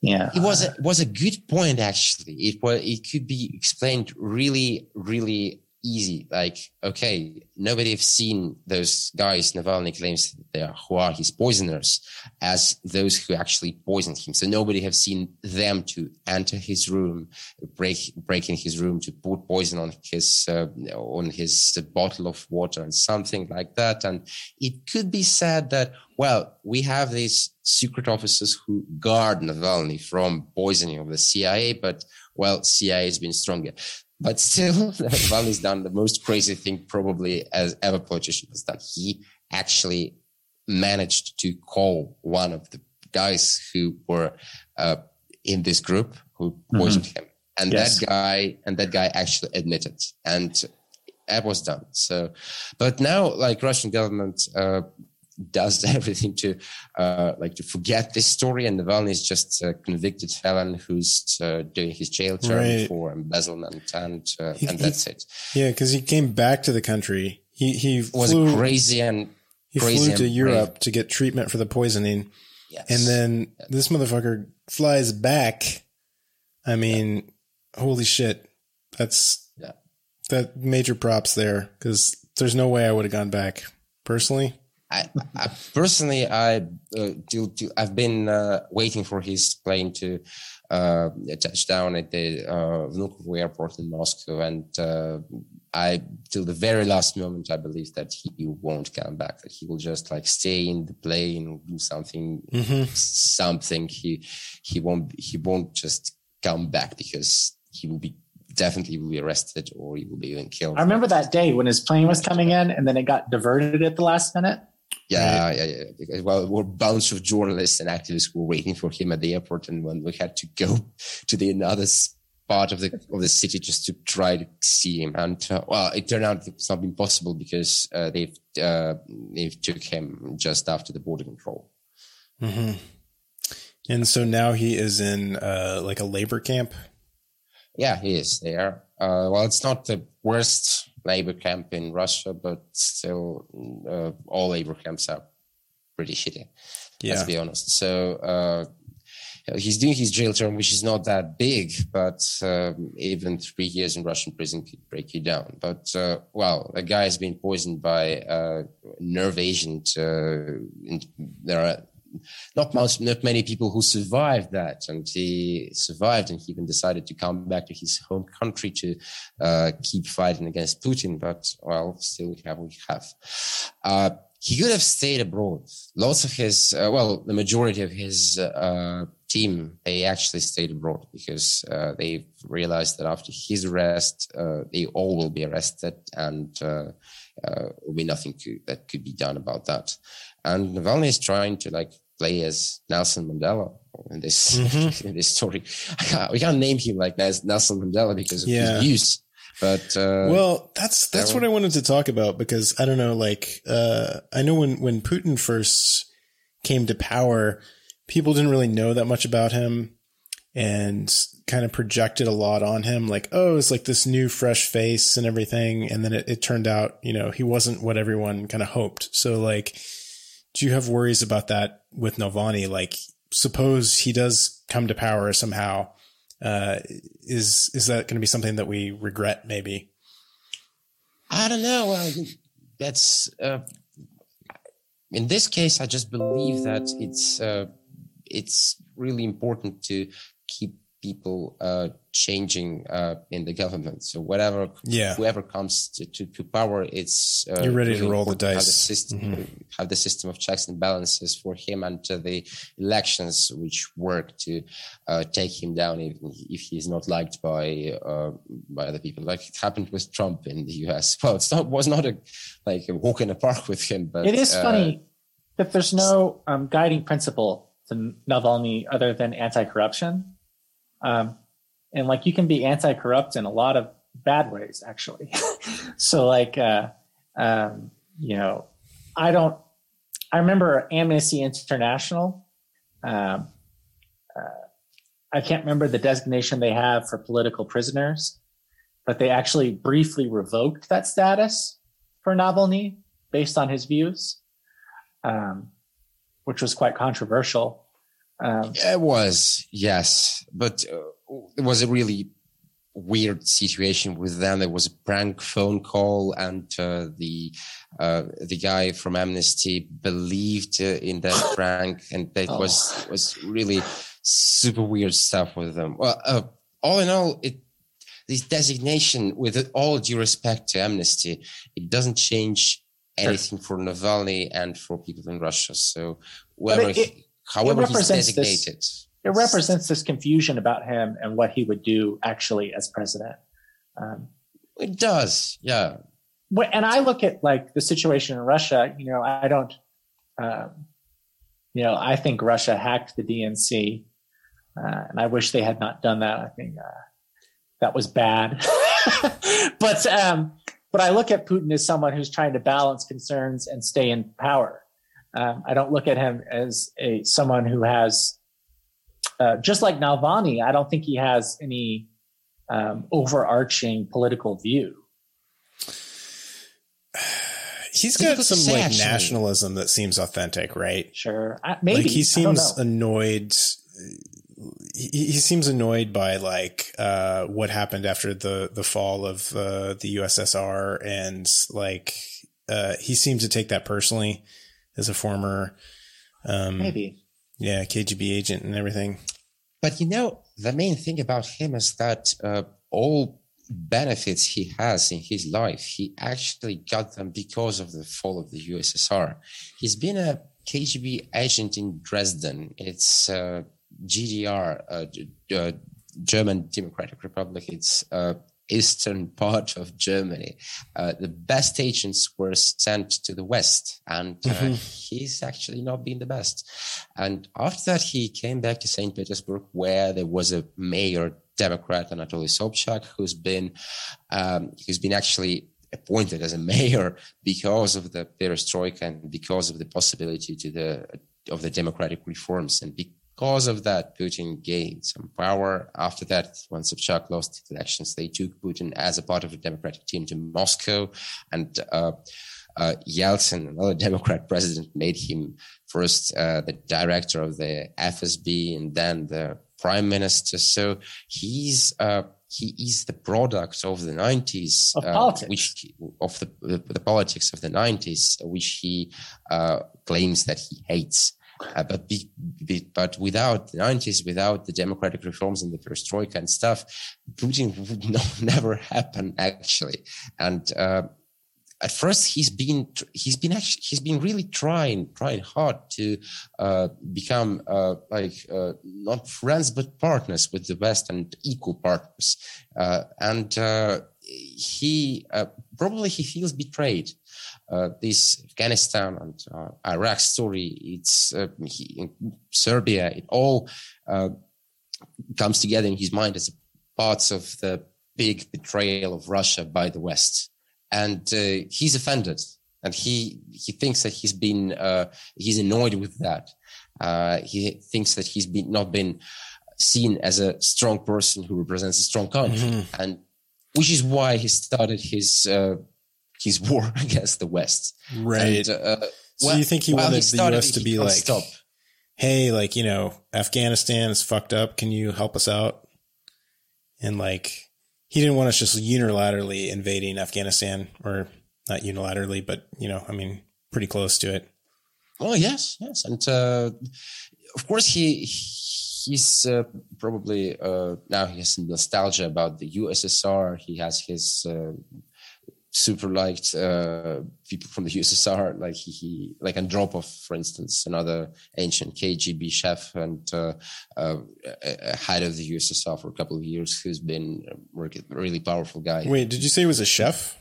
yeah, it was a, was a good point actually. It was it could be explained really, really easy. Like, okay, nobody have seen those guys Navalny claims they are, who are his poisoners as those who actually poisoned him. So nobody have seen them to enter his room, break break in his room to put poison on his uh, on his bottle of water and something like that. And it could be said that well, we have these secret officers who guard Navalny from poisoning of the CIA, but well, CIA has been stronger. But still, Navalny's done the most crazy thing probably as ever politician has done. He actually managed to call one of the guys who were uh, in this group who mm-hmm. poisoned mm-hmm. him, and yes. that guy and that guy actually admitted, and that was done. So, but now, like Russian government uh, does everything to uh, like to forget this story. And Navalny is just a convicted felon who's uh, doing his jail term right. for embezzlement, and uh, he, and that's he, it. Yeah, because he came back to the country. He he was flew, crazy and he crazy flew to Europe brave. to get treatment for the poisoning. Yes. And then this motherfucker flies back. I mean, yeah. holy shit. That's yeah. that major props there because there's no way I would have gone back personally. I, I, personally, I uh, do, do, I've been uh, waiting for his plane to uh, touch down at the uh, Vnukovo airport in Moscow, and uh, I till the very last moment I believe that he won't come back. That he will just like stay in the plane, do something, mm-hmm. something. He he won't he won't just come back because he will be definitely will be arrested or he will be even killed. I remember that day when his plane was coming in and then it got diverted at the last minute. Yeah, yeah, yeah. Well, we're a bunch of journalists and activists who were waiting for him at the airport, and when we had to go to the another part of the of the city just to try to see him, and uh, well, it turned out it's not been possible because uh, they've uh, they took him just after the border control. Mm-hmm. And so now he is in uh, like a labor camp. Yeah, he is there. Uh, well, it's not the worst labor camp in Russia, but still, uh, all labor camps are pretty shitty. Yeah. Let's be honest. So uh, he's doing his jail term, which is not that big, but um, even three years in Russian prison could break you down. But uh, well, a guy has been poisoned by a nerve agent. Uh, there are not not many people who survived that, and he survived, and he even decided to come back to his home country to uh, keep fighting against Putin. But well, still we have we have. Uh, he could have stayed abroad. Lots of his, uh, well, the majority of his uh, team, they actually stayed abroad because uh, they realized that after his arrest, uh, they all will be arrested, and uh, will be nothing to, that could be done about that. And Navalny is trying to like play as Nelson Mandela in this mm-hmm. in this story. we can't name him like Nelson Mandela because of yeah. his views. But uh, well, that's that's that what I wanted to talk about because I don't know. Like, uh, I know when when Putin first came to power, people didn't really know that much about him and kind of projected a lot on him. Like, oh, it's like this new fresh face and everything. And then it, it turned out, you know, he wasn't what everyone kind of hoped. So like do you have worries about that with Navalny? Like, suppose he does come to power somehow. Uh, is is that going to be something that we regret? Maybe. I don't know. Well, that's uh, in this case. I just believe that it's uh, it's really important to keep people uh, changing uh, in the government. So whatever, yeah. whoever comes to, to, to power, it's uh, you're ready really to roll the dice. Have the system, mm-hmm. have the system of checks and balances for him and the elections, which work to uh, take him down if, if he's not liked by uh, by other people, like it happened with Trump in the U.S. Well, it's not was not a like a walk in the park with him, but it is funny that there's no um, guiding principle to Navalny other than anti-corruption. Um, and like you can be anti-corrupt in a lot of bad ways, actually. so like, uh, um, you know, I don't. I remember Amnesty International. Um, uh, I can't remember the designation they have for political prisoners, but they actually briefly revoked that status for Navalny based on his views, um, which was quite controversial. Um, it was, yes, but uh, it was a really weird situation with them. There was a prank phone call, and uh, the uh, the guy from Amnesty believed uh, in that prank, and that oh. was was really super weird stuff with them. Well, uh, all in all, it this designation, with all due respect to Amnesty, it doesn't change anything for Navalny and for people in Russia. So whoever. However he's designated. This, it represents this confusion about him and what he would do actually as president. Um, it does, yeah. And I look at like the situation in Russia. You know, I don't. Um, you know, I think Russia hacked the DNC, uh, and I wish they had not done that. I think uh, that was bad. but um, but I look at Putin as someone who's trying to balance concerns and stay in power. Um, I don't look at him as a someone who has, uh, just like Navalny. I don't think he has any um, overarching political view. He's got some like nationalism that seems authentic, right? Sure, I, maybe like he seems annoyed. He, he, seems annoyed by like uh, what happened after the the fall of uh, the USSR, and like uh, he seems to take that personally as a former, um, maybe, yeah, KGB agent and everything. But you know, the main thing about him is that uh, all benefits he has in his life, he actually got them because of the fall of the USSR. He's been a KGB agent in Dresden. It's uh, GDR, uh, uh, German Democratic Republic. It's uh, eastern part of Germany. Uh, the best agents were sent to the west, and uh, mm-hmm. he's actually not been the best. And after that, he came back to St. Petersburg, where there was a mayor Democrat, Anatoly Sobchak, who's been um, who's been actually appointed as a mayor because of the perestroika and because of the possibility to the of the democratic reforms and be, because of that, Putin gained some power. After that, when Sobchak lost the elections, they took Putin as a part of a Democratic team to Moscow. And uh, uh, Yeltsin, another Democrat president, made him first uh, the director of the FSB and then the prime minister. So he's uh, he is the product of the 90s, of uh, which of the, the, the politics of the 90s, which he uh, claims that he hates. Uh, but be, be, but without the 90s, without the democratic reforms and the perestroika and stuff, Putin would not, never happen actually. And uh, at first, he's been he's been actually he's been really trying trying hard to uh, become uh, like uh, not friends but partners with the West and equal partners. Uh, and he probably he feels betrayed uh, this Afghanistan and uh, Iraq story, it's uh, he, Serbia, it all uh, comes together in his mind as parts of the big betrayal of Russia by the West, and uh, he's offended, and he he thinks that he's been uh, he's annoyed with that. he thinks that he's been not been seen as a strong person who represents a strong country, mm-hmm. and which is why he started his his war against the West. Right. And, uh, so well, you think he wanted he the U.S. to be like, stop. hey, like, you know, Afghanistan is fucked up. Can you help us out? And like, he didn't want us just unilaterally invading Afghanistan or not unilaterally, but, you know, I mean, pretty close to it. Oh, yes, yes. And, uh, of course, he, he he's uh, probably uh, now he has some nostalgia about the USSR. He has his uh, super liked uh, people from the USSR, like he, he, like Andropov, for instance, another ancient KGB chef and uh, uh, head of the USSR for a couple of years, who's been a really powerful guy. Wait, did you say he was a chef?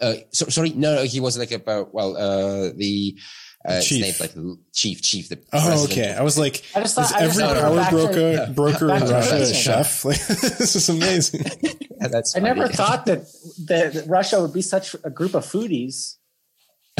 Uh, so, sorry, no, no, he was like about well, uh, the uh, chief. Name, like chief, chief. The oh, okay. I was like, I just thought, every power broker to, broker in Russia a chef? Like, this is amazing. yeah, that's. I never thought that that Russia would be such a group of foodies.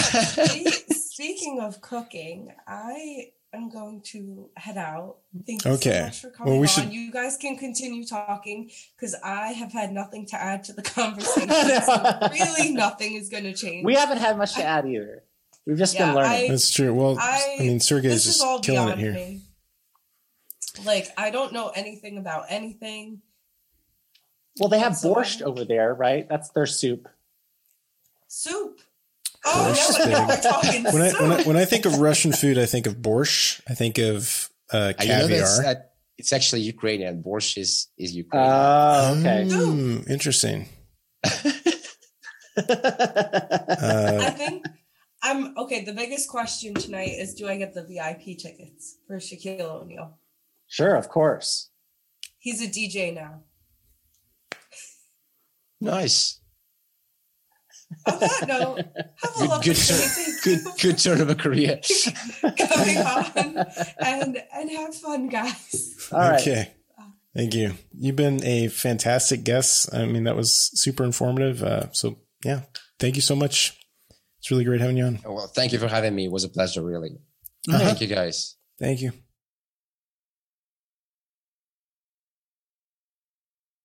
Speaking of cooking, I am going to head out. Thank you okay. so much for coming well, we on. Should... You guys can continue talking because I have had nothing to add to the conversation. so really, nothing is going to change. We haven't had much to add either. We've just yeah, been learning. I, That's true. Well, I, I mean, Sergey is just killing it here. Me. Like, I don't know anything about anything. Well, they have so borscht over there, right? That's their soup. Soup. Oh, no, no, we're talking when, I, when, I, when I think of Russian food, I think of borscht. I think of uh, caviar. You it's actually Ukrainian. Borscht is is Ukrainian. Oh, okay. Mm, interesting. uh, I think I'm okay. The biggest question tonight is: Do I get the VIP tickets for Shaquille O'Neal? Sure, of course. He's a DJ now. Nice. On that note, have a good, good, turn, good, good turn of a career. Coming on and and have fun, guys. All okay. Thank you. You've been a fantastic guest. I mean, that was super informative. Uh, so yeah, thank you so much. It's really great having you on. Well, thank you for having me. It was a pleasure, really. Uh-huh. Thank you, guys. Thank you.